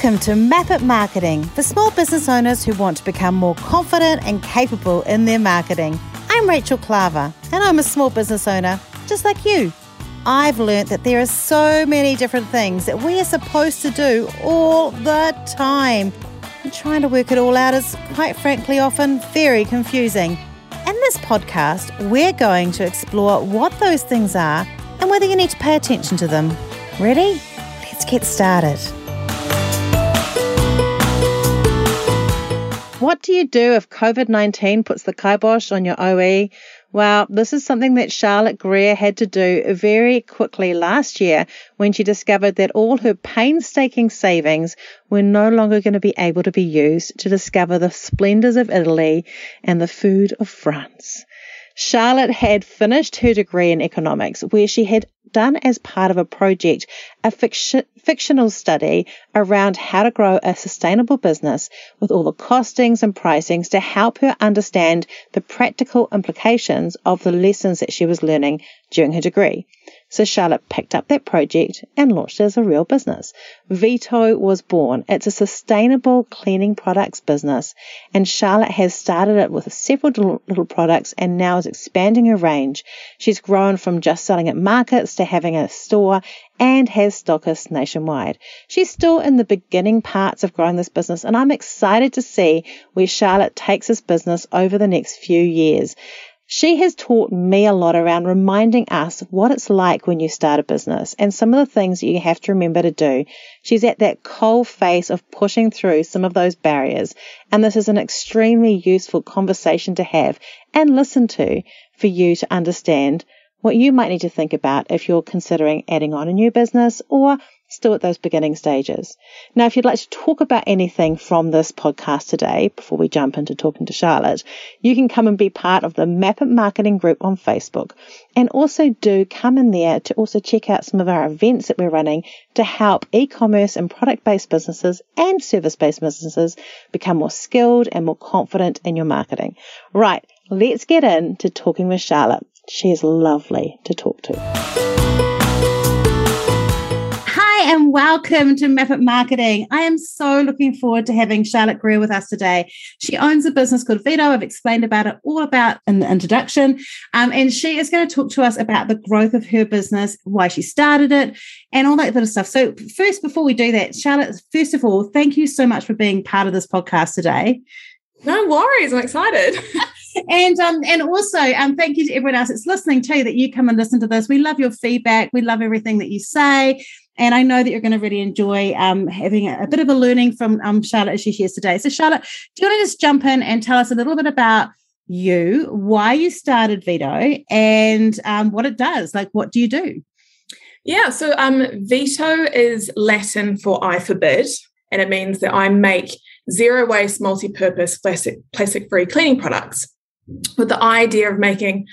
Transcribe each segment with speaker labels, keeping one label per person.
Speaker 1: Welcome to Map It Marketing for small business owners who want to become more confident and capable in their marketing. I'm Rachel Klaver, and I'm a small business owner just like you. I've learnt that there are so many different things that we are supposed to do all the time. And trying to work it all out is, quite frankly, often very confusing. In this podcast, we're going to explore what those things are and whether you need to pay attention to them. Ready? Let's get started. What do you do if COVID 19 puts the kibosh on your OE? Well, this is something that Charlotte Greer had to do very quickly last year when she discovered that all her painstaking savings were no longer going to be able to be used to discover the splendors of Italy and the food of France. Charlotte had finished her degree in economics, where she had done as part of a project a fiction, fictional study around how to grow a sustainable business with all the costings and pricings to help her understand the practical implications of the lessons that she was learning during her degree. So Charlotte picked up that project and launched it as a real business. Veto was born. It's a sustainable cleaning products business, and Charlotte has started it with several little products and now is expanding her range. She's grown from just selling at markets to having a store and has stockists nationwide. She's still in the beginning parts of growing this business, and I'm excited to see where Charlotte takes this business over the next few years. She has taught me a lot around reminding us what it's like when you start a business and some of the things you have to remember to do. She's at that cold face of pushing through some of those barriers. And this is an extremely useful conversation to have and listen to for you to understand what you might need to think about if you're considering adding on a new business or still at those beginning stages. Now, if you'd like to talk about anything from this podcast today, before we jump into talking to Charlotte, you can come and be part of the Map It Marketing group on Facebook. And also do come in there to also check out some of our events that we're running to help e-commerce and product-based businesses and service-based businesses become more skilled and more confident in your marketing. Right. Let's get into talking with Charlotte. She is lovely to talk to welcome to Map It Marketing. I am so looking forward to having Charlotte Greer with us today. She owns a business called Veto. I've explained about it all about in the introduction. Um, and she is going to talk to us about the growth of her business, why she started it, and all that sort of stuff. So, first, before we do that, Charlotte, first of all, thank you so much for being part of this podcast today.
Speaker 2: No worries. I'm excited.
Speaker 1: and um, and also um, thank you to everyone else that's listening too that you come and listen to this. We love your feedback. We love everything that you say. And I know that you're going to really enjoy um, having a, a, bit of a learning from um, Charlotte as she shares today. So, Charlotte, do you want to just jump in and tell us a little bit about you, why you started Veto, and um, what it does? Like, what do you do?
Speaker 2: Yeah, so um, Veto is Latin for I forbid, and it means that I make zero waste, multi purpose, plastic, plastic free cleaning products with the idea of making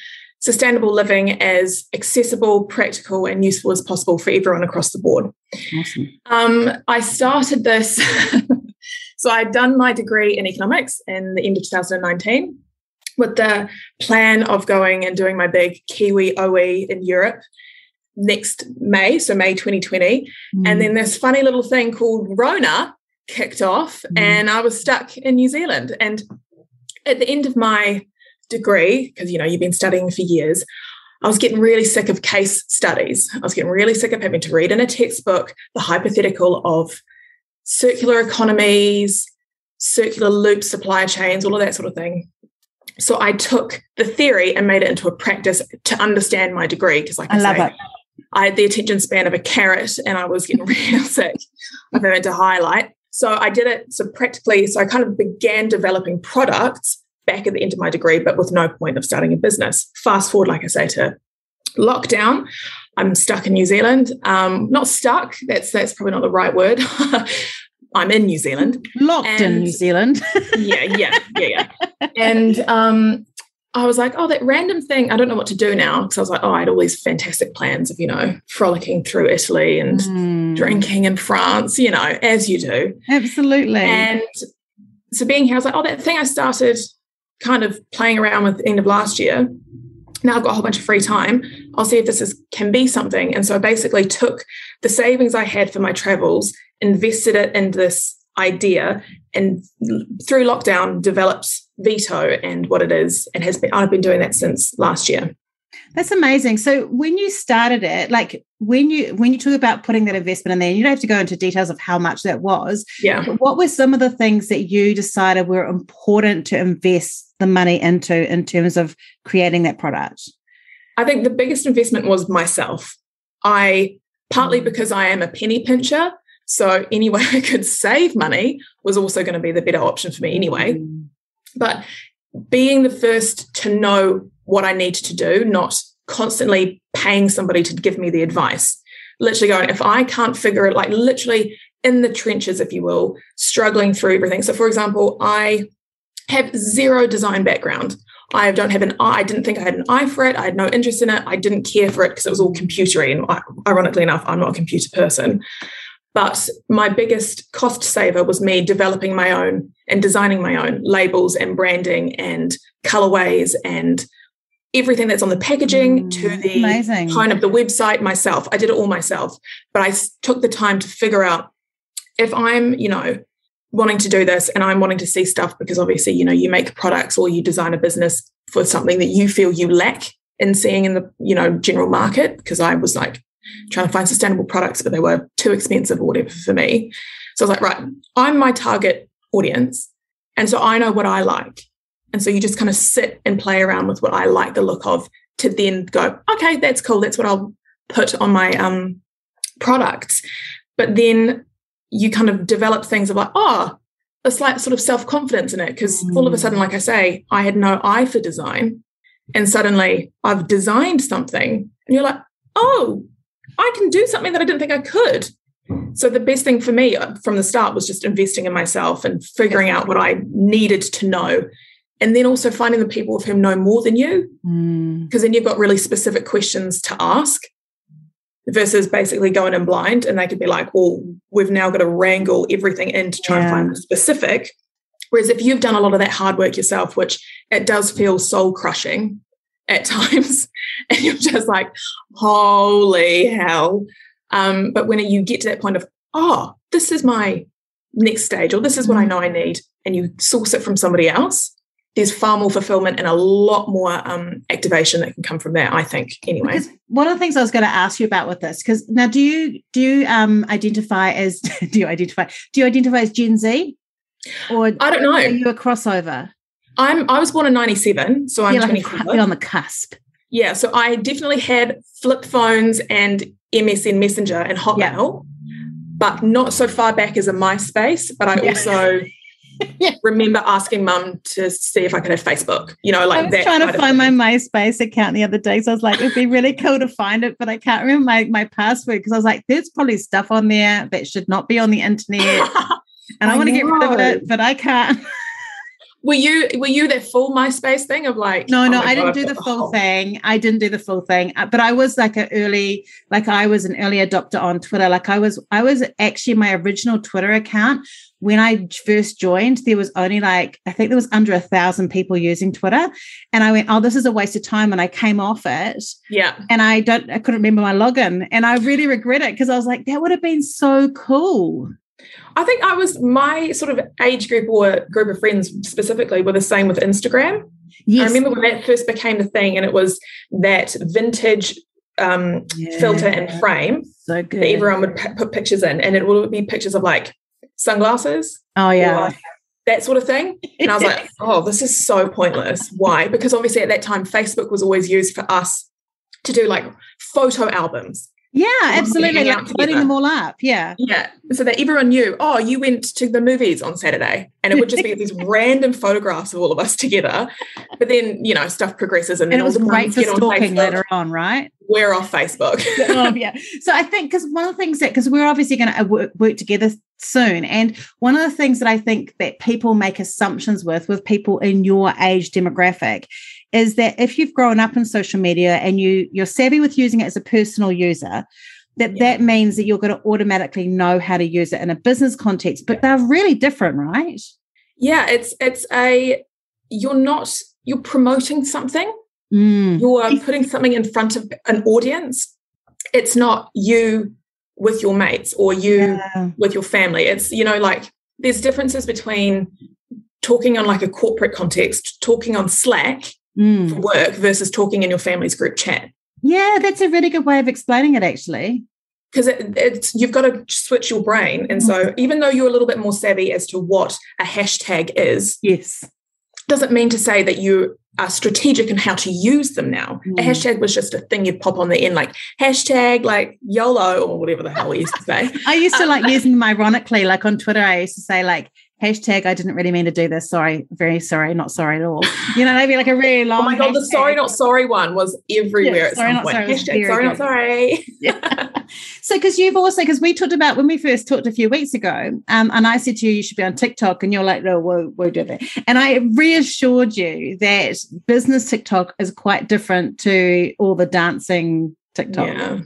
Speaker 2: sustainable living as accessible, practical, and useful as possible for everyone across the board. Awesome. Um, I started this, so I'd done my degree in economics in the end of 2019 with the plan of going and doing my big Kiwi OE in Europe next May, so May 2020. Mm. And then this funny little thing called Rona kicked off, mm. and I was stuck in New Zealand. And at the end of my degree, because you know, you've been studying for years, I was getting really sick of case studies. I was getting really sick of having to read in a textbook the hypothetical of circular economies, circular loop supply chains, all of that sort of thing. So I took the theory and made it into a practice to understand my degree. Because, like I, I love say, it. I had the attention span of a carrot and I was getting real sick of having to highlight. So I did it. So practically, so I kind of began developing products back at the end of my degree, but with no point of starting a business. Fast forward, like I say, to lockdown. I'm stuck in New Zealand. Um, not stuck. That's that's probably not the right word. I'm in New Zealand.
Speaker 1: Locked and, in New Zealand.
Speaker 2: yeah, yeah, yeah, yeah. And um, I was like, oh, that random thing. I don't know what to do now because I was like, oh, I had all these fantastic plans of you know frolicking through Italy and mm. drinking in France. You know, as you do.
Speaker 1: Absolutely.
Speaker 2: And so being here, I was like, oh, that thing I started kind of playing around with end of last year. Now I've got a whole bunch of free time. I'll see if this is can be something. And so I basically took the savings I had for my travels invested it in this idea and through lockdown developed Veto and what it is and has been I've been doing that since last year.
Speaker 1: That's amazing. So when you started it, like when you when you talk about putting that investment in there, you don't have to go into details of how much that was.
Speaker 2: Yeah.
Speaker 1: what were some of the things that you decided were important to invest the money into in terms of creating that product?
Speaker 2: I think the biggest investment was myself. I partly mm. because I am a penny pincher, so any way I could save money was also going to be the better option for me anyway. Mm. But being the first to know what I need to do, not constantly paying somebody to give me the advice. Literally going, if I can't figure it, like literally in the trenches, if you will, struggling through everything. So, for example, I have zero design background. I don't have an eye. I didn't think I had an eye for it. I had no interest in it. I didn't care for it because it was all computery. And ironically enough, I'm not a computer person. But my biggest cost saver was me developing my own and designing my own labels and branding and colorways and everything that's on the packaging mm, to the amazing. kind of the website myself. I did it all myself. But I took the time to figure out if I'm, you know, wanting to do this and I'm wanting to see stuff because obviously, you know, you make products or you design a business for something that you feel you lack in seeing in the, you know, general market. Because I was like, trying to find sustainable products, but they were too expensive or whatever for me. So I was like, right, I'm my target audience. And so I know what I like. And so you just kind of sit and play around with what I like the look of to then go, okay, that's cool. That's what I'll put on my um, products. But then you kind of develop things of like, oh, a slight sort of self confidence in it. Because mm. all of a sudden, like I say, I had no eye for design. And suddenly I've designed something. And you're like, oh, I can do something that I didn't think I could. So the best thing for me uh, from the start was just investing in myself and figuring out what I needed to know. And then also finding the people of whom know more than you. Because mm. then you've got really specific questions to ask versus basically going in blind. And they could be like, well, we've now got to wrangle everything in to try yeah. and find the specific. Whereas if you've done a lot of that hard work yourself, which it does feel soul crushing, at times and you're just like holy hell um, but when you get to that point of oh this is my next stage or this is what i know i need and you source it from somebody else there's far more fulfillment and a lot more um, activation that can come from there i think anyway because
Speaker 1: one of the things i was going to ask you about with this because now do you do you um, identify as do you identify do you identify as gen z or
Speaker 2: i don't know
Speaker 1: are you a crossover
Speaker 2: I'm I was born in 97, so I'm
Speaker 1: like 24. on the cusp.
Speaker 2: Yeah, so I definitely had flip phones and MSN Messenger and Hotmail, yeah. but not so far back as a MySpace. But I yeah. also yeah. remember asking mum to see if I could have Facebook. You know, like I
Speaker 1: was
Speaker 2: that.
Speaker 1: Trying to find my MySpace account the other day, so I was like, it'd be really cool to find it, but I can't remember my my password because I was like, there's probably stuff on there that should not be on the internet, and I, I want to get rid of it, but I can't
Speaker 2: were you were you that full MySpace thing of like?
Speaker 1: No, oh no, I didn't do the full thing. I didn't do the full thing, uh, but I was like an early, like I was an early adopter on Twitter. Like I was, I was actually my original Twitter account when I first joined. There was only like I think there was under a thousand people using Twitter, and I went, "Oh, this is a waste of time," and I came off it.
Speaker 2: Yeah,
Speaker 1: and I don't, I couldn't remember my login, and I really regret it because I was like, that would have been so cool.
Speaker 2: I think I was my sort of age group or group of friends specifically were the same with Instagram. Yes. I remember when that first became the thing, and it was that vintage um, yeah. filter and frame
Speaker 1: so good.
Speaker 2: that everyone would p- put pictures in, and it would be pictures of like sunglasses.
Speaker 1: Oh yeah.
Speaker 2: that sort of thing. And I was like, oh, this is so pointless. Why? Because obviously at that time, Facebook was always used for us to do like photo albums.
Speaker 1: Yeah, absolutely. Like loading them all up. Yeah.
Speaker 2: Yeah. So that everyone knew, oh, you went to the movies on Saturday. And it would just be these random photographs of all of us together. But then, you know, stuff progresses and,
Speaker 1: and it was great for stalking on later on, right?
Speaker 2: We're off Facebook.
Speaker 1: oh, yeah. So I think because one of the things that, because we're obviously going to uh, work, work together soon. And one of the things that I think that people make assumptions with, with people in your age demographic, is that if you've grown up in social media and you you're savvy with using it as a personal user that yeah. that means that you're going to automatically know how to use it in a business context but they're really different right
Speaker 2: yeah it's it's a you're not you're promoting something
Speaker 1: mm.
Speaker 2: you're putting something in front of an audience it's not you with your mates or you yeah. with your family. It's, you know, like there's differences between talking on like a corporate context, talking on Slack mm. for work versus talking in your family's group chat.
Speaker 1: Yeah, that's a really good way of explaining it, actually.
Speaker 2: Because it, it's you've got to switch your brain, and mm. so even though you're a little bit more savvy as to what a hashtag is,
Speaker 1: yes,
Speaker 2: doesn't mean to say that you are strategic in how to use them now. Mm. A hashtag was just a thing you'd pop on the end, like hashtag like YOLO or whatever the hell we used to say.
Speaker 1: I used to um, like using them ironically, like on Twitter, I used to say like hashtag I didn't really mean to do this. Sorry, very sorry, not sorry at all. You know, maybe like a really long.
Speaker 2: oh my god, the sorry not sorry one was everywhere yeah, at sorry, some point. Sorry, hashtag sorry not sorry.
Speaker 1: yeah. so because you've also because we talked about when we first talked a few weeks ago, um, and I said to you you should be on TikTok, and you're like, no, we'll, we'll do that. And I reassured you that business TikTok is quite different to all the dancing TikTok. Yeah.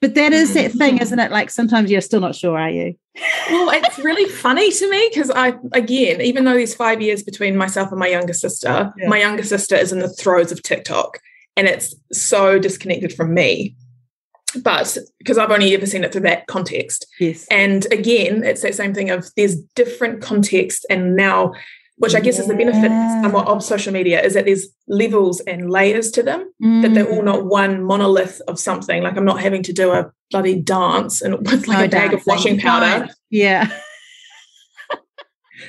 Speaker 1: But that is that thing, mm-hmm. isn't it? Like sometimes you're still not sure, are you?
Speaker 2: well, it's really funny to me because I, again, even though there's five years between myself and my younger sister, yeah. my younger sister is in the throes of TikTok and it's so disconnected from me. But because I've only ever seen it through that context.
Speaker 1: Yes.
Speaker 2: And again, it's that same thing of there's different context and now which I guess yeah. is the benefit somewhat of social media, is that there's levels and layers to them, mm. that they're all not one monolith of something. Like I'm not having to do a bloody dance and with like no a bag of washing powder.
Speaker 1: Yeah.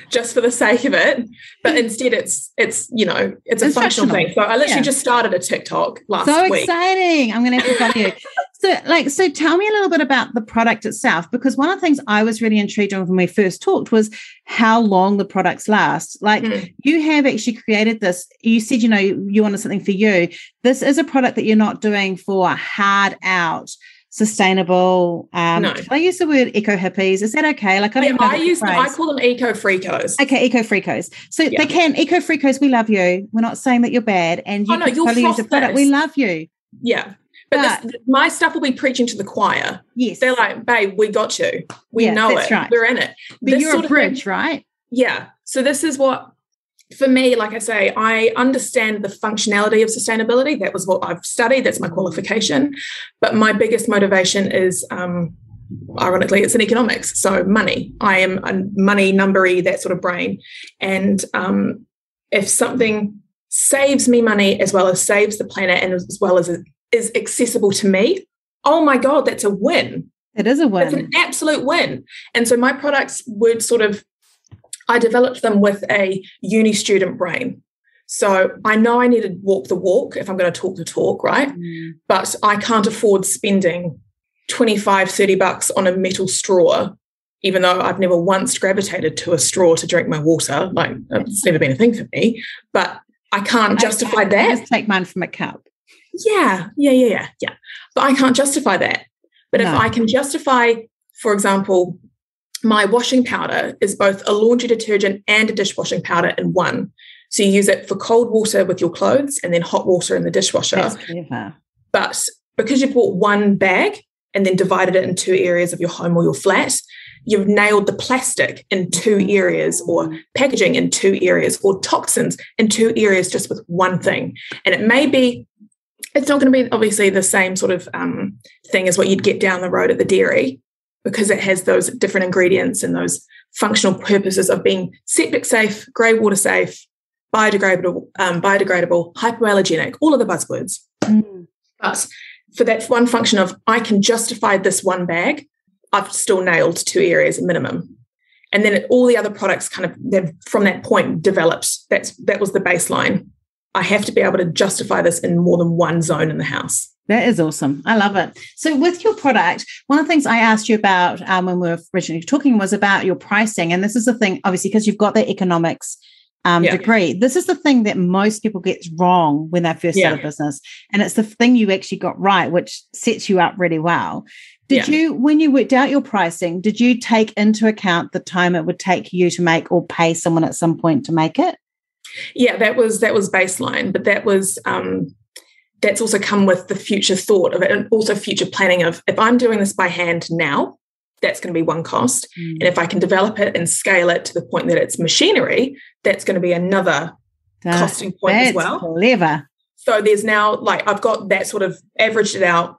Speaker 2: just for the sake of it. But instead it's it's, you know, it's a functional thing. So I literally yeah. just started a TikTok last
Speaker 1: so
Speaker 2: week.
Speaker 1: So exciting. I'm gonna have to tell you. So, like, so tell me a little bit about the product itself, because one of the things I was really intrigued on when we first talked was how long the products last. Like, mm. you have actually created this. You said, you know, you, wanted something for you. This is a product that you're not doing for hard out sustainable. Um, no. Can I use the word eco hippies? Is that okay? Like I don't
Speaker 2: yeah, I use I call them eco freakos.
Speaker 1: Okay, eco freakos. So yeah. they can eco freakos. We love you. We're not saying that you're bad, and you oh, no, can totally use the product. We love you.
Speaker 2: Yeah, but, this, my stuff will be preaching to the choir.
Speaker 1: Yes.
Speaker 2: They're like, babe, we got you. We yeah, know it. Right. We're in it.
Speaker 1: But this you're a bridge, right?
Speaker 2: Yeah. So this is what for me, like I say, I understand the functionality of sustainability. That was what I've studied. That's my qualification. But my biggest motivation is, um, ironically, it's in economics. So money. I am a money numbery, that sort of brain. And um, if something saves me money as well as saves the planet and as well as is accessible to me, oh my God, that's a win.
Speaker 1: It is a win.
Speaker 2: It's an absolute win. And so my products would sort of, I developed them with a uni student brain. So I know I need to walk the walk if I'm going to talk the talk, right? Mm. But I can't afford spending 25, 30 bucks on a metal straw, even though I've never once gravitated to a straw to drink my water. Like it's never been a thing for me. But I can't justify I, I that.
Speaker 1: Just take mine from a cup
Speaker 2: yeah, yeah, yeah, yeah, yeah. But I can't justify that. But no. if I can justify, for example, my washing powder is both a laundry detergent and a dishwashing powder in one. So you use it for cold water with your clothes and then hot water in the dishwasher. But because you've bought one bag and then divided it in two areas of your home or your flat, you've nailed the plastic in two areas or packaging in two areas or toxins in two areas just with one thing. And it may be it's not going to be obviously the same sort of um, thing as what you'd get down the road at the dairy because it has those different ingredients and those functional purposes of being septic safe, grey water safe, biodegradable, um, biodegradable, hypoallergenic, all of the buzzwords. Mm. But for that one function of I can justify this one bag, I've still nailed two areas minimum. And then all the other products kind of from that point developed. That's that was the baseline. I have to be able to justify this in more than one zone in the house.
Speaker 1: That is awesome. I love it. So, with your product, one of the things I asked you about um, when we were originally talking was about your pricing. And this is the thing, obviously, because you've got the economics um, yeah. degree. This is the thing that most people get wrong when they first yeah. start a business. And it's the thing you actually got right, which sets you up really well. Did yeah. you, when you worked out your pricing, did you take into account the time it would take you to make or pay someone at some point to make it?
Speaker 2: Yeah, that was that was baseline, but that was um, that's also come with the future thought of it, and also future planning of if I'm doing this by hand now, that's going to be one cost, mm. and if I can develop it and scale it to the point that it's machinery, that's going to be another costing point as well.
Speaker 1: Clever.
Speaker 2: So there's now like I've got that sort of averaged it out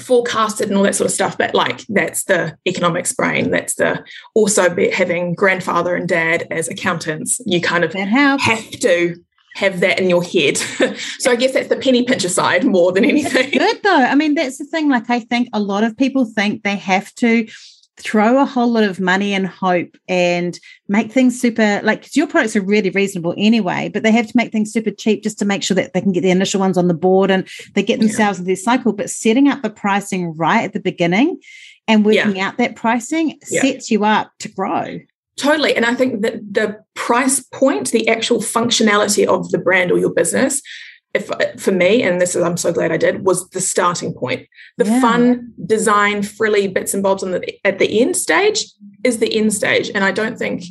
Speaker 2: forecasted and all that sort of stuff but like that's the economics brain. That's the also be, having grandfather and dad as accountants. You kind of have to have that in your head. So i guess that's the penny pincher side more than anything.
Speaker 1: that's good though. I mean that's the thing. Like i think a lot of people think they have to throw a whole lot of money and hope and make things super like because your products are really reasonable anyway but they have to make things super cheap just to make sure that they can get the initial ones on the board and they get themselves yeah. in their cycle but setting up the pricing right at the beginning and working yeah. out that pricing yeah. sets you up to grow
Speaker 2: totally and i think that the price point the actual functionality of the brand or your business if for me, and this is I'm so glad I did, was the starting point. The yeah. fun design, frilly bits and bobs on the at the end stage is the end stage. And I don't think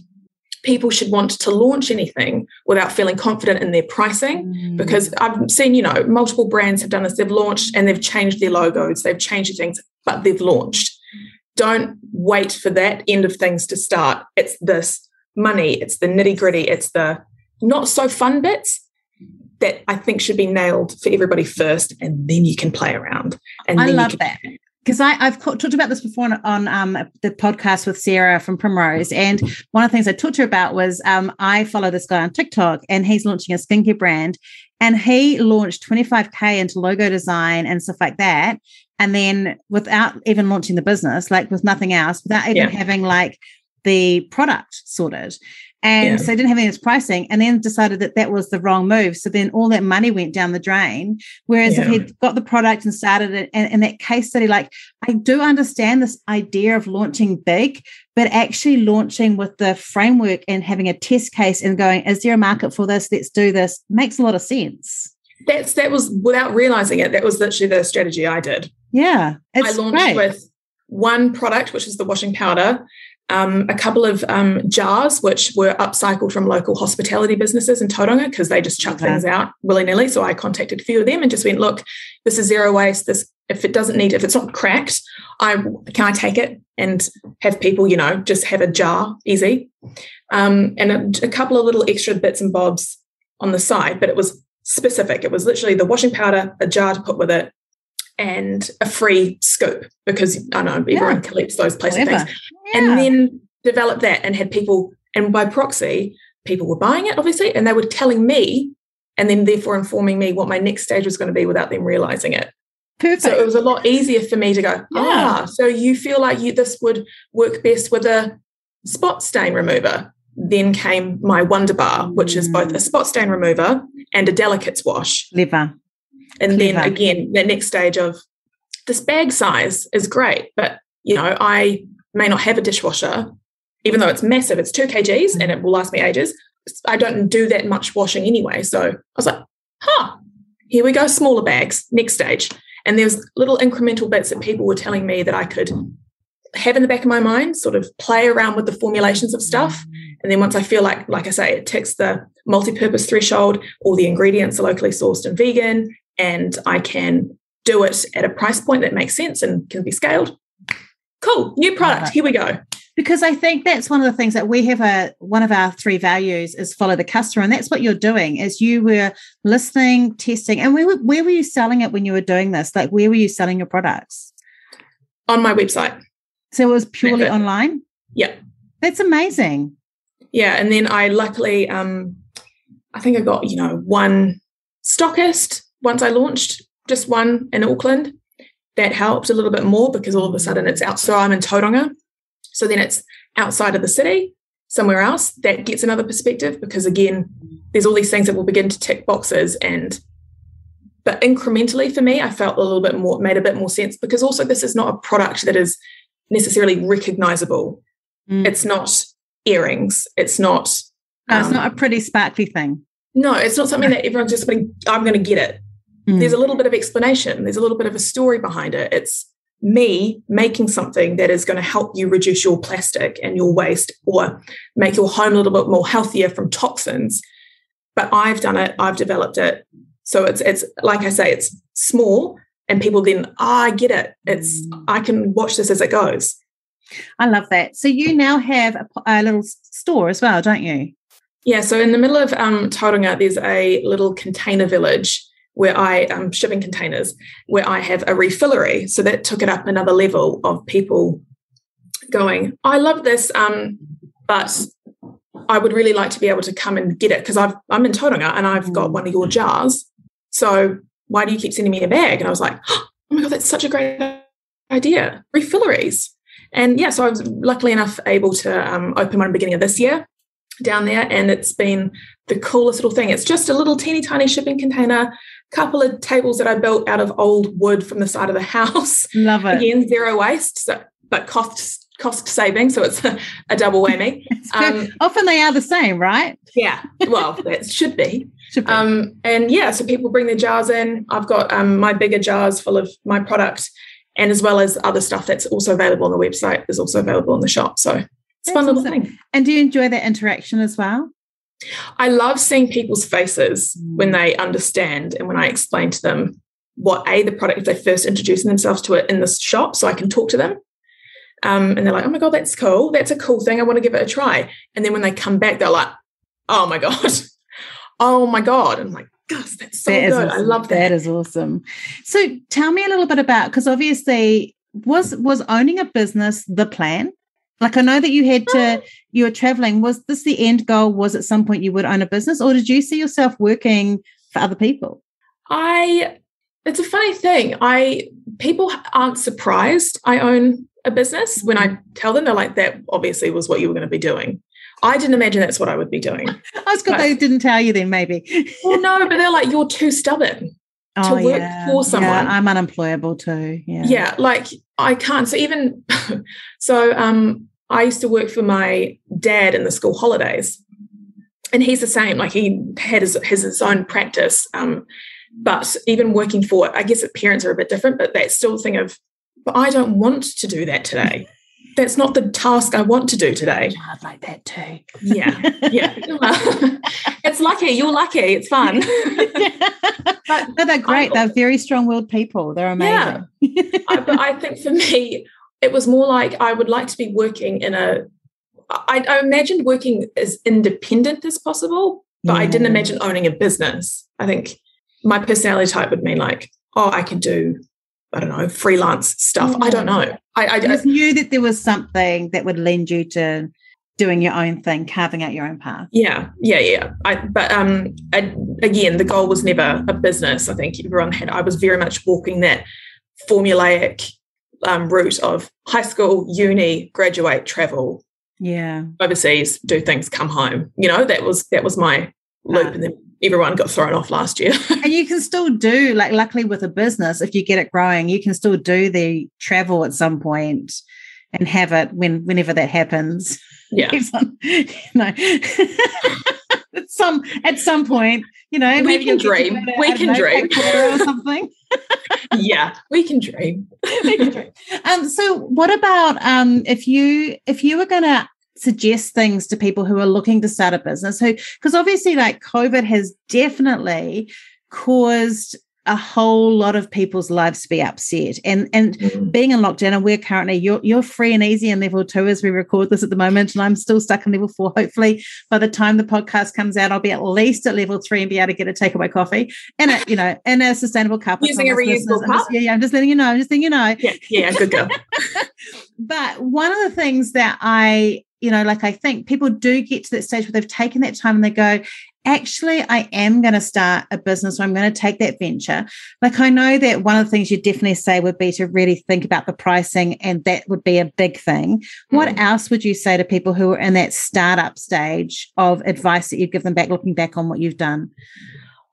Speaker 2: people should want to launch anything without feeling confident in their pricing mm. because I've seen, you know, multiple brands have done this. They've launched and they've changed their logos, they've changed things, but they've launched. Don't wait for that end of things to start. It's this money, it's the nitty gritty, it's the not so fun bits that I think should be nailed for everybody first, and then you can play around. And
Speaker 1: I love that because I've talked about this before on, on um, the podcast with Sarah from Primrose, and one of the things I talked to her about was um, I follow this guy on TikTok, and he's launching a skincare brand, and he launched 25k into logo design and stuff like that, and then without even launching the business, like with nothing else, without even yeah. having like the product sorted. And yeah. so they didn't have any of this pricing and then decided that that was the wrong move. So then all that money went down the drain. Whereas yeah. if he'd got the product and started it, and, and that case study, like I do understand this idea of launching big, but actually launching with the framework and having a test case and going, is there a market for this? Let's do this makes a lot of sense.
Speaker 2: That's that was without realizing it, that was literally the strategy I did.
Speaker 1: Yeah.
Speaker 2: I launched great. with one product, which is the washing powder, um, a couple of um, jars which were upcycled from local hospitality businesses in Tauranga because they just chuck okay. things out willy nilly. So I contacted a few of them and just went, look, this is zero waste. This if it doesn't need if it's not cracked, I can I take it and have people you know just have a jar easy, um, and a, a couple of little extra bits and bobs on the side, but it was specific. It was literally the washing powder, a jar to put with it, and a free scoop because I know everyone yeah. collects those plastic things. And then developed that and had people, and by proxy, people were buying it, obviously, and they were telling me and then therefore informing me what my next stage was going to be without them realizing it. Perfect. So it was a lot easier for me to go, yeah. ah, so you feel like you this would work best with a spot stain remover. Then came my Wonder Bar, which mm. is both a mm. spot stain remover and a delicates wash.
Speaker 1: Liver.
Speaker 2: And Clever. then again, the next stage of this bag size is great, but you know, I may not have a dishwasher, even though it's massive, it's two kgs and it will last me ages. I don't do that much washing anyway. So I was like, huh, here we go, smaller bags, next stage. And there's little incremental bits that people were telling me that I could have in the back of my mind, sort of play around with the formulations of stuff. And then once I feel like, like I say, it ticks the multi-purpose threshold, all the ingredients are locally sourced and vegan, and I can do it at a price point that makes sense and can be scaled. Cool, new product. Here we go.
Speaker 1: Because I think that's one of the things that we have a one of our three values is follow the customer, and that's what you're doing. Is you were listening, testing, and where where were you selling it when you were doing this? Like where were you selling your products?
Speaker 2: On my website.
Speaker 1: So it was purely online.
Speaker 2: Yeah,
Speaker 1: that's amazing.
Speaker 2: Yeah, and then I luckily, um, I think I got you know one stockist once I launched just one in Auckland, that helped a little bit more because all of a sudden it's out. So I'm in Tauranga. So then it's outside of the city, somewhere else. That gets another perspective because again, there's all these things that will begin to tick boxes and but incrementally for me, I felt a little bit more made a bit more sense because also this is not a product that is necessarily recognizable. Mm. It's not earrings. It's not
Speaker 1: no, it's um, not a pretty sparkly thing.
Speaker 2: No, it's not something that everyone's just going, I'm going to get it. Mm. There's a little bit of explanation, there's a little bit of a story behind it. It's me making something that is going to help you reduce your plastic and your waste or make your home a little bit more healthier from toxins. But I've done it, I've developed it. So it's it's like I say, it's small and people then, oh, I get it. It's mm. I can watch this as it goes.
Speaker 1: I love that. So you now have a, a little store as well, don't you?
Speaker 2: Yeah. So in the middle of um, Tauranga, there's a little container village where I um, shipping containers where I have a refillery. So that took it up another level of people going, I love this, um, but I would really like to be able to come and get it because I've I'm in Tauranga and I've got one of your jars. So why do you keep sending me a bag? And I was like, oh my god, that's such a great idea. Refilleries. And yeah, so I was luckily enough able to um, open one beginning of this year down there, and it's been the coolest little thing. It's just a little teeny tiny shipping container, couple of tables that I built out of old wood from the side of the house.
Speaker 1: Love it.
Speaker 2: Again, zero waste, so, but cost cost saving, so it's a, a double whammy.
Speaker 1: Um, Often they are the same, right?
Speaker 2: Yeah, well, it should be. should be. Um, and yeah, so people bring their jars in. I've got um, my bigger jars full of my product, and as well as other stuff that's also available on the website is also available in the shop. So it's that's fun little awesome. thing.
Speaker 1: And do you enjoy that interaction as well?
Speaker 2: I love seeing people's faces mm. when they understand and when I explain to them what a the product if they first introducing themselves to it in the shop, so I can talk to them. Um, and they're like, "Oh my god, that's cool! That's a cool thing. I want to give it a try." And then when they come back, they're like, "Oh my god, oh my god!" And I'm like, "Gosh, that's so that good! Awesome. I love that.
Speaker 1: That is awesome." So tell me a little bit about because obviously was was owning a business the plan like I know that you had to, you were traveling. Was this the end goal? Was at some point you would own a business, or did you see yourself working for other people?
Speaker 2: I, it's a funny thing. I people aren't surprised I own a business when I tell them. They're like, that obviously was what you were going to be doing. I didn't imagine that's what I would be doing.
Speaker 1: I was good they didn't tell you then, maybe.
Speaker 2: well, no, but they're like, you're too stubborn oh, to work yeah. for someone.
Speaker 1: Yeah, I'm unemployable too. Yeah.
Speaker 2: Yeah. Like I can't. So even so, um, I used to work for my dad in the school holidays. And he's the same, like he had his, his, his own practice. Um, but even working for, it, I guess the parents are a bit different, but that's still the thing of, but I don't want to do that today. That's not the task I want to do today.
Speaker 1: I'd like that too.
Speaker 2: yeah, yeah. it's lucky. You're lucky. It's fun.
Speaker 1: but no, they're great. they're very strong-willed people. They're amazing.
Speaker 2: Yeah. I, but I think for me, it was more like I would like to be working in a. I, I imagined working as independent as possible, but yeah. I didn't mm. imagine owning a business. I think my personality type would mean like, oh, I could do, I don't know, freelance stuff. Yeah. I don't know. I, I,
Speaker 1: I knew that there was something that would lend you to doing your own thing, carving out your own path.
Speaker 2: Yeah, yeah, yeah. I, but um, I, again, the goal was never a business. I think everyone had. I was very much walking that formulaic um, route of high school, uni, graduate, travel,
Speaker 1: yeah,
Speaker 2: overseas, do things, come home. You know, that was that was my loop, uh, and then everyone got thrown off last year.
Speaker 1: and you can still do like, luckily with a business, if you get it growing, you can still do the travel at some point and have it when whenever that happens.
Speaker 2: Yeah,
Speaker 1: no. at some at some point, you know,
Speaker 2: maybe
Speaker 1: can
Speaker 2: dream. we can know, dream
Speaker 1: or something.
Speaker 2: yeah, we can dream. we
Speaker 1: can dream. Um, so what about um if you if you were gonna suggest things to people who are looking to start a business. Who because obviously like COVID has definitely caused a whole lot of people's lives to be upset. And and mm. being in lockdown and we're currently you're you're free and easy in level two as we record this at the moment and I'm still stuck in level four. Hopefully by the time the podcast comes out I'll be at least at level three and be able to get a takeaway coffee and a you know in a sustainable cup
Speaker 2: using a reusable cup
Speaker 1: just, yeah, yeah I'm just letting you know I'm just letting you know.
Speaker 2: Yeah yeah good girl.
Speaker 1: But one of the things that I you know, like I think people do get to that stage where they've taken that time and they go, actually, I am going to start a business or I'm going to take that venture. Like, I know that one of the things you definitely say would be to really think about the pricing, and that would be a big thing. Mm. What else would you say to people who are in that startup stage of advice that you give them back, looking back on what you've done?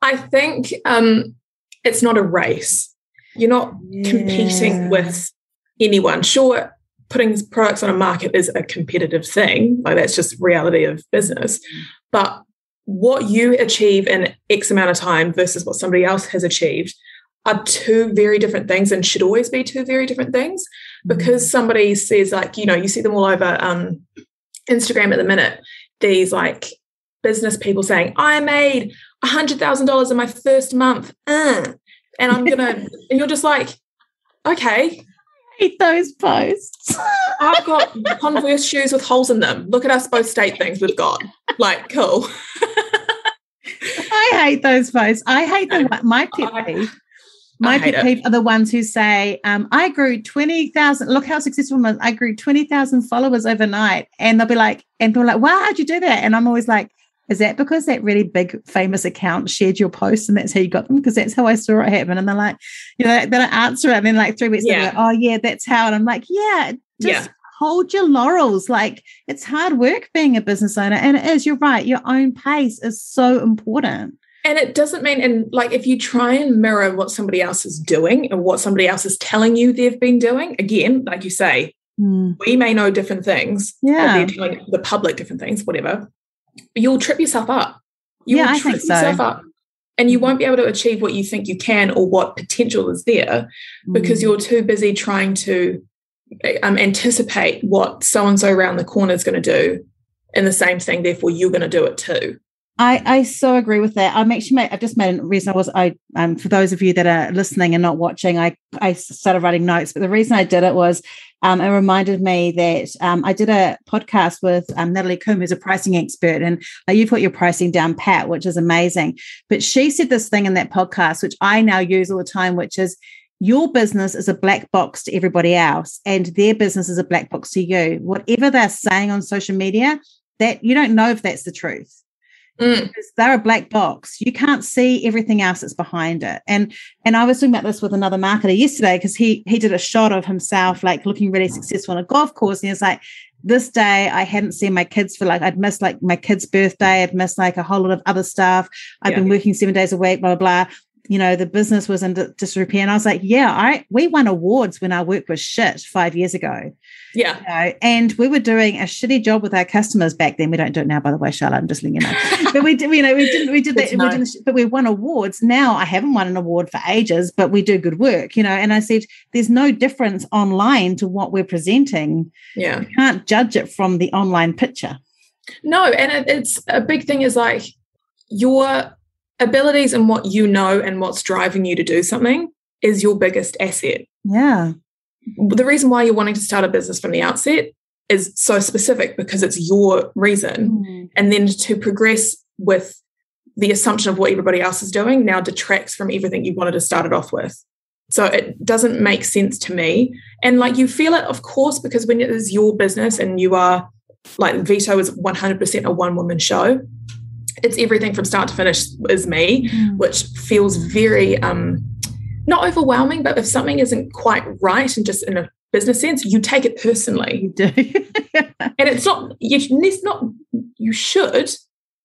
Speaker 2: I think um, it's not a race. You're not yeah. competing with anyone. Sure, putting products on a market is a competitive thing. Like that's just reality of business. But what you achieve in X amount of time versus what somebody else has achieved are two very different things and should always be two very different things mm-hmm. because somebody says like you know you see them all over um, instagram at the minute these like business people saying i made a hundred thousand dollars in my first month uh, and i'm gonna and you're just like okay
Speaker 1: hate those posts
Speaker 2: i've got converse shoes with holes in them look at us both state things we've got like cool
Speaker 1: I hate those posts. I hate them. My pet peeve. My pet peeve are the ones who say, um, I grew 20,000. Look how successful I grew 20,000 followers overnight. And they'll be like, and people are like, wow, how'd you do that? And I'm always like, is that because that really big famous account shared your post and that's how you got them? Because that's how I saw it happen. And they're like, you know, they don't answer it. And then like three weeks yeah. later, oh yeah, that's how. And I'm like, yeah, just yeah. hold your laurels. Like it's hard work being a business owner. And it is, you're right. Your own pace is so important.
Speaker 2: And it doesn't mean, and like if you try and mirror what somebody else is doing and what somebody else is telling you they've been doing, again, like you say, mm. we may know different things.
Speaker 1: Yeah.
Speaker 2: They're telling the public different things, whatever. You'll trip yourself up. You
Speaker 1: yeah,
Speaker 2: will
Speaker 1: I trip
Speaker 2: think yourself
Speaker 1: so.
Speaker 2: up. And you won't be able to achieve what you think you can or what potential is there mm. because you're too busy trying to um, anticipate what so and so around the corner is going to do and the same thing, therefore, you're going to do it too.
Speaker 1: I, I so agree with that. I'm actually made, I've just made a reason I was I um for those of you that are listening and not watching, I I started writing notes, but the reason I did it was um, it reminded me that um, I did a podcast with um, Natalie Coombe, who's a pricing expert, and uh, you've got your pricing down pat, which is amazing. But she said this thing in that podcast, which I now use all the time, which is your business is a black box to everybody else, and their business is a black box to you. Whatever they're saying on social media, that you don't know if that's the truth Mm. Because they're a black box. You can't see everything else that's behind it. And and I was talking about this with another marketer yesterday because he he did a shot of himself like looking really successful on a golf course. And he was like, this day I hadn't seen my kids for like I'd missed like my kid's birthday, I'd missed like a whole lot of other stuff. I've yeah. been working seven days a week, blah blah blah you know the business was in disrepair and i was like yeah i we won awards when our work was shit five years ago
Speaker 2: yeah
Speaker 1: you know, and we were doing a shitty job with our customers back then we don't do it now by the way charlotte i'm just letting you know but we did you know we didn't we did that we didn't, but we won awards now i haven't won an award for ages but we do good work you know and i said there's no difference online to what we're presenting
Speaker 2: yeah
Speaker 1: you can't judge it from the online picture
Speaker 2: no and it, it's a big thing is like your abilities and what you know and what's driving you to do something is your biggest asset.
Speaker 1: Yeah.
Speaker 2: The reason why you're wanting to start a business from the outset is so specific because it's your reason. Mm. And then to progress with the assumption of what everybody else is doing now detracts from everything you wanted to start it off with. So it doesn't make sense to me. And like you feel it, of course, because when it is your business and you are like Veto is 100% a one woman show, it's everything from start to finish is me, mm. which feels very um, not overwhelming, but if something isn't quite right and just in a business sense, you take it personally.
Speaker 1: You do.
Speaker 2: and it's not you it's not you should,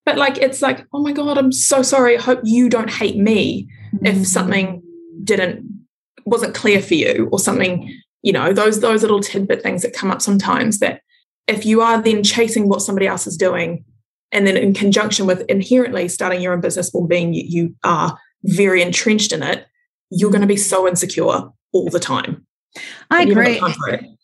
Speaker 2: but like it's like, oh my God, I'm so sorry. I hope you don't hate me mm. if something didn't wasn't clear for you or something, you know, those those little tidbit things that come up sometimes that if you are then chasing what somebody else is doing and then in conjunction with inherently starting your own business or being you, you are very entrenched in it you're going to be so insecure all the time
Speaker 1: i agree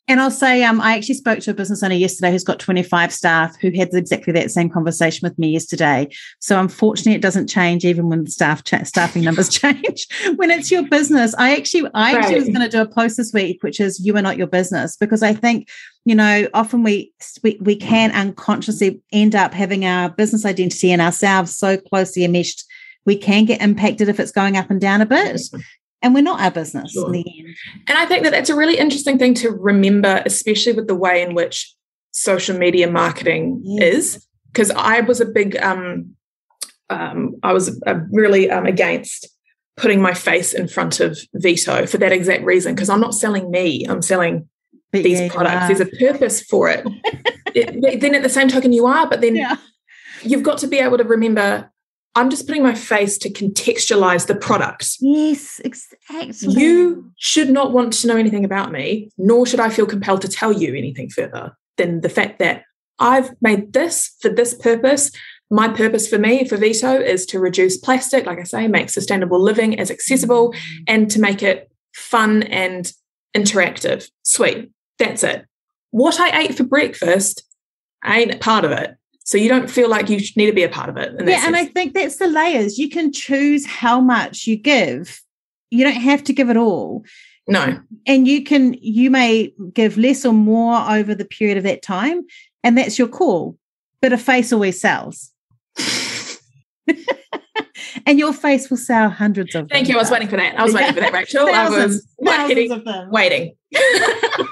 Speaker 1: and I'll say, um, I actually spoke to a business owner yesterday who's got 25 staff who had exactly that same conversation with me yesterday. So unfortunately, it doesn't change even when the staff cha- staffing numbers change. when it's your business, I actually, I actually was going to do a post this week, which is "You are not your business," because I think, you know, often we we, we can unconsciously end up having our business identity and ourselves so closely enmeshed we can get impacted if it's going up and down a bit and we're not our business sure. in the end.
Speaker 2: And I think that that's a really interesting thing to remember, especially with the way in which social media marketing yes. is. Because I was a big, um, um, I was uh, really um, against putting my face in front of Veto for that exact reason. Because I'm not selling me, I'm selling but these yeah, products. There's a purpose for it. it. Then at the same token, you are, but then yeah. you've got to be able to remember I'm just putting my face to contextualize the product.
Speaker 1: Yes, exactly.
Speaker 2: You should not want to know anything about me, nor should I feel compelled to tell you anything further than the fact that I've made this for this purpose. My purpose for me, for Veto, is to reduce plastic, like I say, make sustainable living as accessible mm-hmm. and to make it fun and interactive. Sweet. That's it. What I ate for breakfast ain't part of it. So you don't feel like you need to be a part of it.
Speaker 1: Yeah, and I think that's the layers. You can choose how much you give. You don't have to give it all.
Speaker 2: No.
Speaker 1: And you can you may give less or more over the period of that time, and that's your call. But a face always sells. and your face will sell hundreds of
Speaker 2: Thank you. I was waiting for that. I was waiting for that, Rachel.
Speaker 1: Thousands,
Speaker 2: I was
Speaker 1: thousands
Speaker 2: waiting.
Speaker 1: of them.
Speaker 2: waiting.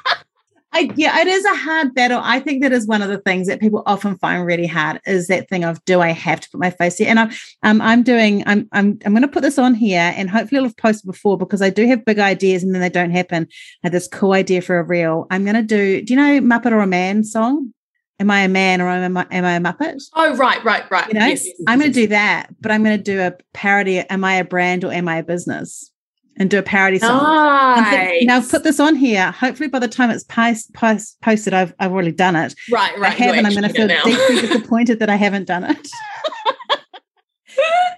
Speaker 1: I, yeah, it is a hard battle. I think that is one of the things that people often find really hard is that thing of do I have to put my face here? And I'm um, I'm doing I'm I'm I'm going to put this on here, and hopefully I'll have posted before because I do have big ideas and then they don't happen. I had this cool idea for a reel. I'm going to do. Do you know Muppet or a Man song? Am I a man or am I am I a Muppet?
Speaker 2: Oh, right, right, right.
Speaker 1: You know,
Speaker 2: Yes, yes, yes,
Speaker 1: I'm going to do that, but I'm going to do a parody. Am I a brand or am I a business? And do a parody song. Thinking- Now I've put this on here. Hopefully, by the time it's post, post, posted, I've I've already done it.
Speaker 2: right, right.
Speaker 1: I haven't. I'm going to feel deeply disappointed that I haven't done it.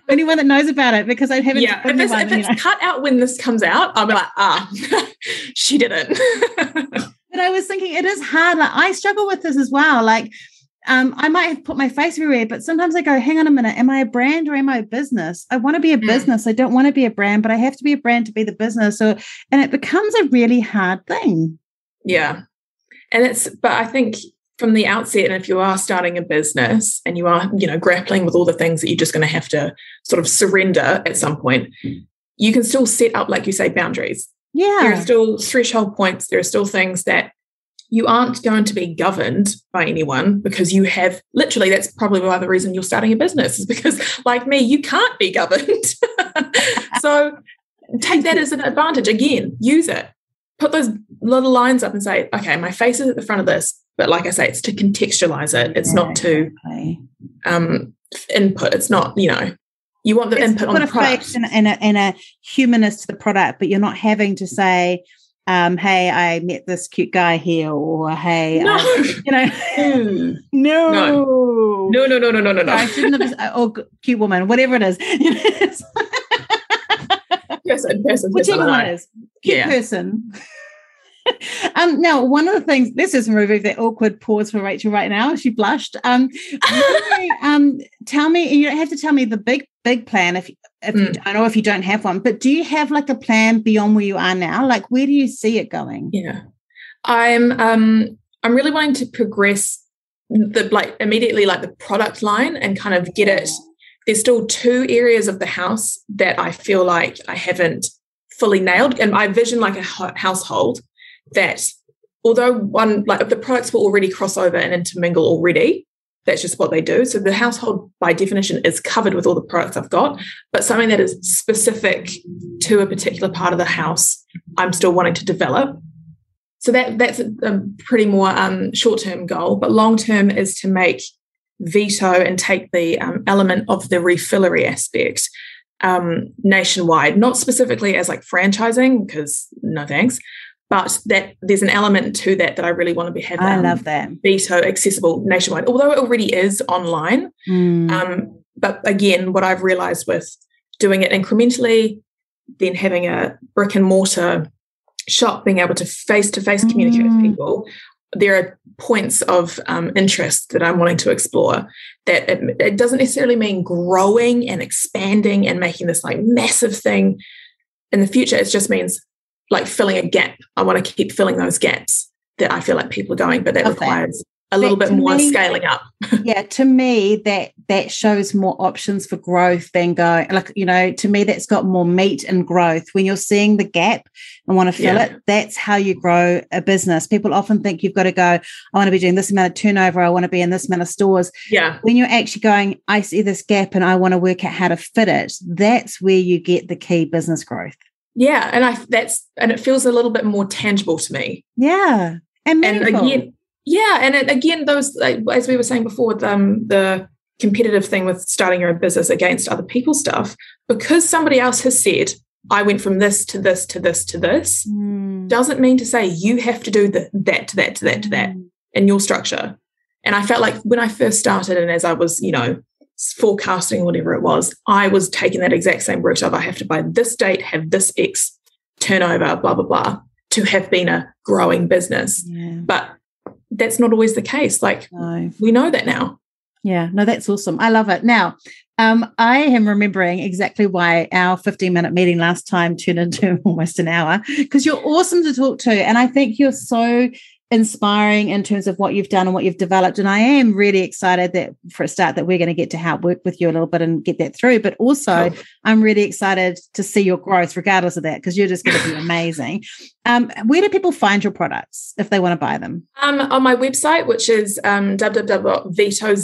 Speaker 1: Anyone that knows about it, because I haven't.
Speaker 2: yeah, if it's,
Speaker 1: anyone,
Speaker 2: if
Speaker 1: you
Speaker 2: it's
Speaker 1: know.
Speaker 2: cut out when this comes out, I'll be like, ah, she didn't.
Speaker 1: But I was thinking it is hard. Like I struggle with this as well. Like um, I might have put my face everywhere, but sometimes I go, hang on a minute, am I a brand or am I a business? I want to be a
Speaker 2: Mm.
Speaker 1: business. I don't want to be a brand, but I have to be a brand to be the business. So and it becomes a really hard thing.
Speaker 2: yeah. And it's, but I think from the outset, and if you are starting a business and you are, you know, grappling with all the things that you're just going to have to sort of surrender at some point, you can still set up, like you say, boundaries. Yeah. There are still threshold points. There are still things that you aren't going to be governed by anyone because you have literally that's probably why the reason you're starting a business is because like me you can't be governed. So take that as an advantage. Again use it. Put those little lines up and say okay my face is at the front of this but like i say it's to contextualize it. It's not to
Speaker 1: Exactly.
Speaker 2: um input. It's not you know you want the
Speaker 1: It's
Speaker 2: input on the product.
Speaker 1: and, a, and a humanness to the product, but you're not having to say, um, "Hey, I met this cute guy here," or "Hey,
Speaker 2: no.
Speaker 1: um, you know,
Speaker 2: No.
Speaker 1: no,
Speaker 2: no no no no no no no
Speaker 1: I shouldn't have, or cute woman, whatever it is, You know,
Speaker 2: person person
Speaker 1: whichever
Speaker 2: person,
Speaker 1: one it is, cute
Speaker 2: Yeah.
Speaker 1: person. um, now, one of the things, let's just remove that awkward pause for Rachel right now. She blushed. Um, really, um, tell me, you don't have to tell me the big, big plan if if you
Speaker 2: Mm.
Speaker 1: don't or if you don't have one, but do you have like a plan beyond where you are now? Like, where do you see it going?
Speaker 2: Yeah. I'm um I'm really wanting to progress the like immediately like the product line and kind of get it. There's still two areas of the house that I feel like I haven't fully nailed. And I vision like a household that although one like the products will already cross over and intermingle already, that's just what they do. So the household by definition is covered with all the products I've got, but something that is specific to a particular part of the house, I'm still wanting to develop. So that that's a, pretty more um, short term goal, but long term is to make Veto and take the um, element of the refillery aspect um, nationwide, not specifically as like franchising, because no thanks, but that there's an element to that that I really want to be have.
Speaker 1: I
Speaker 2: um,
Speaker 1: love that.
Speaker 2: Veto accessible nationwide, although it already is online.
Speaker 1: Mm.
Speaker 2: Um, but again, what I've realized with doing it incrementally, then having a brick and mortar shop, being able to face to face communicate
Speaker 1: Mm.
Speaker 2: with people, there are points of um, interest that I'm wanting to explore. That it, it doesn't necessarily mean growing and expanding and making this like massive thing in the future. It just means like filling a gap. I want to keep filling those gaps that I feel like people are going, but that
Speaker 1: that.
Speaker 2: requires a little
Speaker 1: That
Speaker 2: bit more
Speaker 1: me-
Speaker 2: scaling up.
Speaker 1: yeah to me that that shows more options for growth than going like you know to me that's got more meat and growth when you're seeing the gap and want to fill
Speaker 2: Yeah.
Speaker 1: it that's how you grow a business people often think you've got to go i want to be doing this amount of turnover i want to be in this amount of stores
Speaker 2: Yeah.
Speaker 1: when you're actually going i see this gap and i want to work out how to fit it that's where you get the key business growth
Speaker 2: Yeah, and I that's and it feels a little bit more tangible to me.
Speaker 1: yeah and,
Speaker 2: And again, yeah, and it, again, those like, as we were saying before, um, the competitive thing with starting your own business against other people's stuff, because somebody else has said, "I went from this to this to this to this,"
Speaker 1: Mm.
Speaker 2: doesn't mean to say you have to do the, that to that to that to that
Speaker 1: Mm.
Speaker 2: in your structure. And I felt like when I first started, and as I was, you know, forecasting whatever it was, I was taking that exact same route of I have to by this date have this X turnover, blah blah blah, to have been a growing business.
Speaker 1: yeah
Speaker 2: But that's not always the case. Like
Speaker 1: no
Speaker 2: we know that now.
Speaker 1: Yeah, no, that's awesome. I love it. Now, um, I am remembering exactly why our 15 minute meeting last time turned into almost an hour because you're awesome to talk to. And I think you're so
Speaker 3: inspiring in terms of what you've done and what you've developed. And I am really excited that for a start that we're going to get to help work with you a little bit and get that through. But also, oh. I'm really excited to see your growth, regardless of that, because you're just going to be amazing. Um, where do people find your products if they want to buy them?
Speaker 2: Um, on my website, which is um, www.veto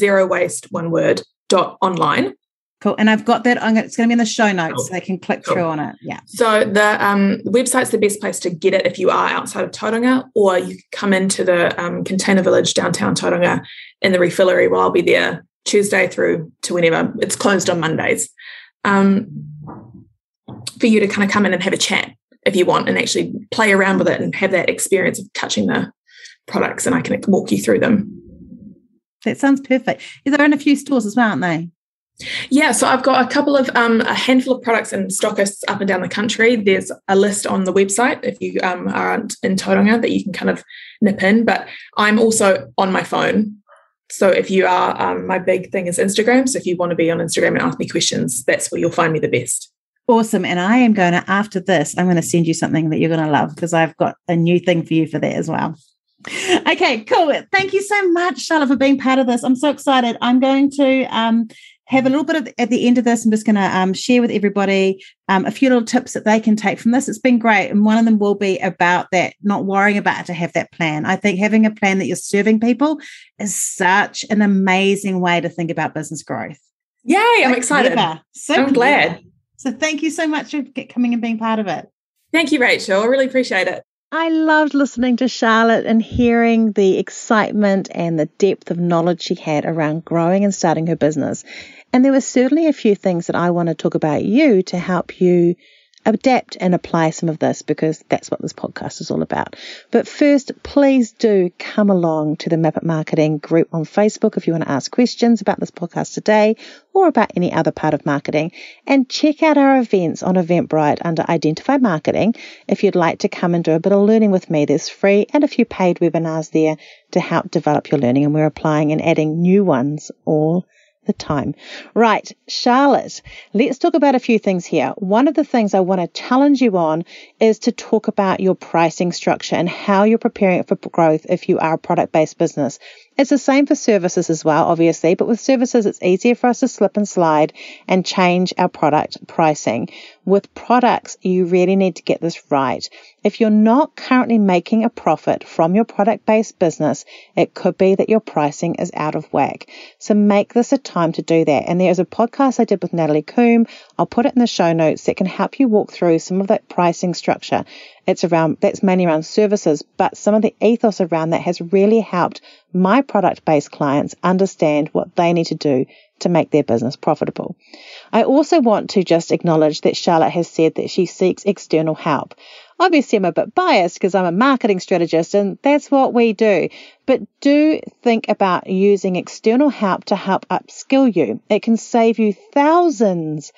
Speaker 2: one word dot online.
Speaker 3: Cool. And I've got that. I'm gonna, it's going to be in the show notes. Cool. So they can click cool. through on it. Yeah.
Speaker 2: So the um, website's the best place to get it if you are outside of Tauranga, or you come into the um, Container Village downtown Tauranga in the refillery while I'll be there Tuesday through to whenever. It's closed on Mondays. Um, for you to kind of come in and have a chat if you want and actually play around with it and have that experience of touching the products and I can walk you through them.
Speaker 3: That sounds perfect. They're in a few stores as well, aren't they?
Speaker 2: Yeah, so I've got a couple of um, a handful of products and stockists up and down the country. There's a list on the website if you um, aren't in Tauranga that you can kind of nip in. But I'm also on my phone, so if you are, um, my big thing is Instagram. So if you want to be on Instagram and ask me questions, that's where you'll find me the best.
Speaker 3: Awesome. And I am going to, after this, I'm going to send you something that you're going to love because I've got a new thing for you for that as well. Okay, cool. Thank you so much, Charlotte, for being part of this. I'm so excited. I'm going to um, have a little bit of at the end of this. I'm just going to um, share with everybody um, a few little tips that they can take from this. It's been great, and one of them will be about that not worrying about to have that plan. I think having a plan that you're serving people is such an amazing way to think about business growth.
Speaker 2: Yay! I'm excited. So I'm glad.
Speaker 3: So thank you so much for coming and being part of it.
Speaker 2: Thank you, Rachel. I really appreciate it.
Speaker 1: I loved listening to Charlotte and hearing the excitement and the depth of knowledge she had around growing and starting her business. And there were certainly a few things that I want to talk about you to help you adapt and apply some of this because that's what this podcast is all about. But first, please do come along to the Map It Marketing group on Facebook if you want to ask questions about this podcast today or about any other part of marketing. And check out our events on Eventbrite under Identify Marketing if you'd like to come and do a bit of learning with me. There's free and a few paid webinars there to help develop your learning, and we're applying and adding new ones all the time. Right, Charlotte, let's talk about a few things here. One of the things I want to challenge you on is to talk about your pricing structure and how you're preparing for growth if you are a product based business. It's the same for services as well, obviously, but with services, it's easier for us to slip and slide and change our product pricing. With products, you really need to get this right. If you're not currently making a profit from your product based business, it could be that your pricing is out of whack. So make this a time to do that. And there's a podcast I did with Natalie Coombe. I'll put it in the show notes that can help you walk through some of that pricing structure. It's around, that's mainly around services, but some of the ethos around that has really helped my product based clients understand what they need to do to make their business profitable. I also want to just acknowledge that Charlotte has said that she seeks external help. Obviously, I'm a bit biased because I'm a marketing strategist and that's what we do. But do think about using external help to help upskill you. It can save you thousands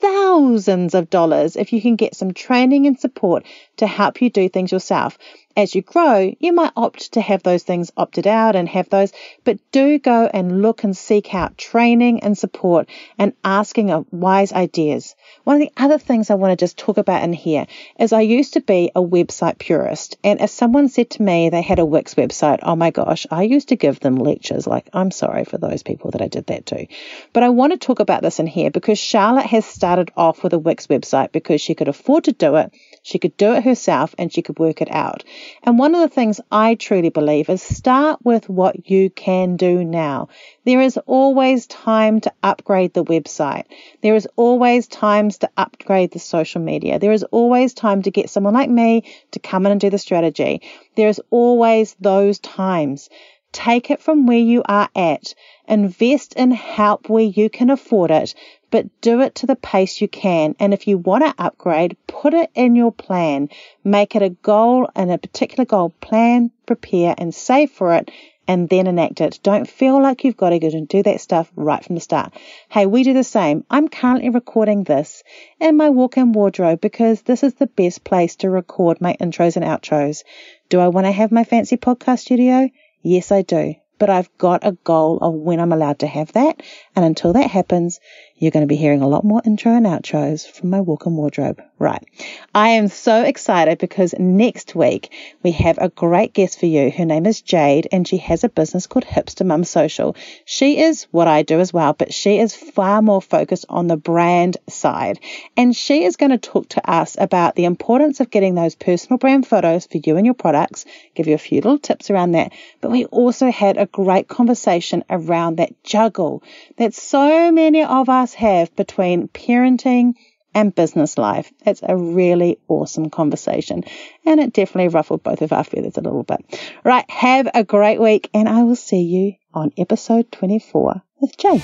Speaker 1: thousands of dollars if you can get some training and support to help you do things yourself as you grow, you might opt to have those things opted out and have those, but do go and look and seek out training and support and asking of wise ideas. One of the other things I want to just talk about in here is I used to be a website purist. And as someone said to me, they had a Wix website. Oh my gosh, I used to give them lectures. Like, I'm sorry for those people that I did that to. But I want to talk about this in here because Charlotte has started off with a Wix website because she could afford to do it. She could do it herself and she could work it out. And one of the things I truly believe is start with what you can do now. There is always time to upgrade the website. There is always times to upgrade the social media. There is always time to get someone like me to come in and do the strategy. There is always those times. Take it from where you are at. Invest in help where you can afford it but do it to the pace you can. And if you want to upgrade, put it in your plan. Make it a goal and a particular goal. Plan, prepare, and save for it, and then enact it. Don't feel like you've got to go and do that stuff right from the start. Hey, we do the same. I'm currently recording this in my walk in wardrobe because this is the best place to record my intros and outros. Do I want to have my fancy podcast studio? Yes, I do but I've got a goal of when I'm allowed to have that. And until that happens, you're going to be hearing a lot more intro and outros from my walk in wardrobe Right. I am so excited because next week we have a great guest for you. Her name is Jade and she has a business called Hipster Mum Social. She is what I do as well, but she is far more focused on the brand side. And she is going to talk to us about the importance of getting those personal brand photos for you and your products, give you a few little tips around that. But we also had a great conversation around that juggle that so many of us have between parenting and business life. It's a really awesome conversation and it definitely ruffled both of our feathers a little bit. Right, have a great week and I will see you on episode 24 with Jay.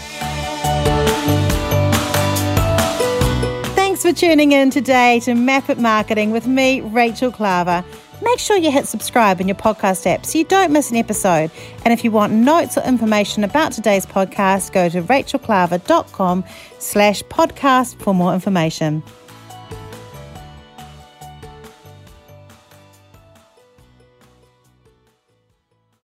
Speaker 1: Thanks for tuning in today to Map It Marketing with me, Rachel Klaver. Make sure you hit subscribe in your podcast app so you don't miss an episode. And if you want notes or information about today's podcast, go to rachelklaver.com slash podcast for more information.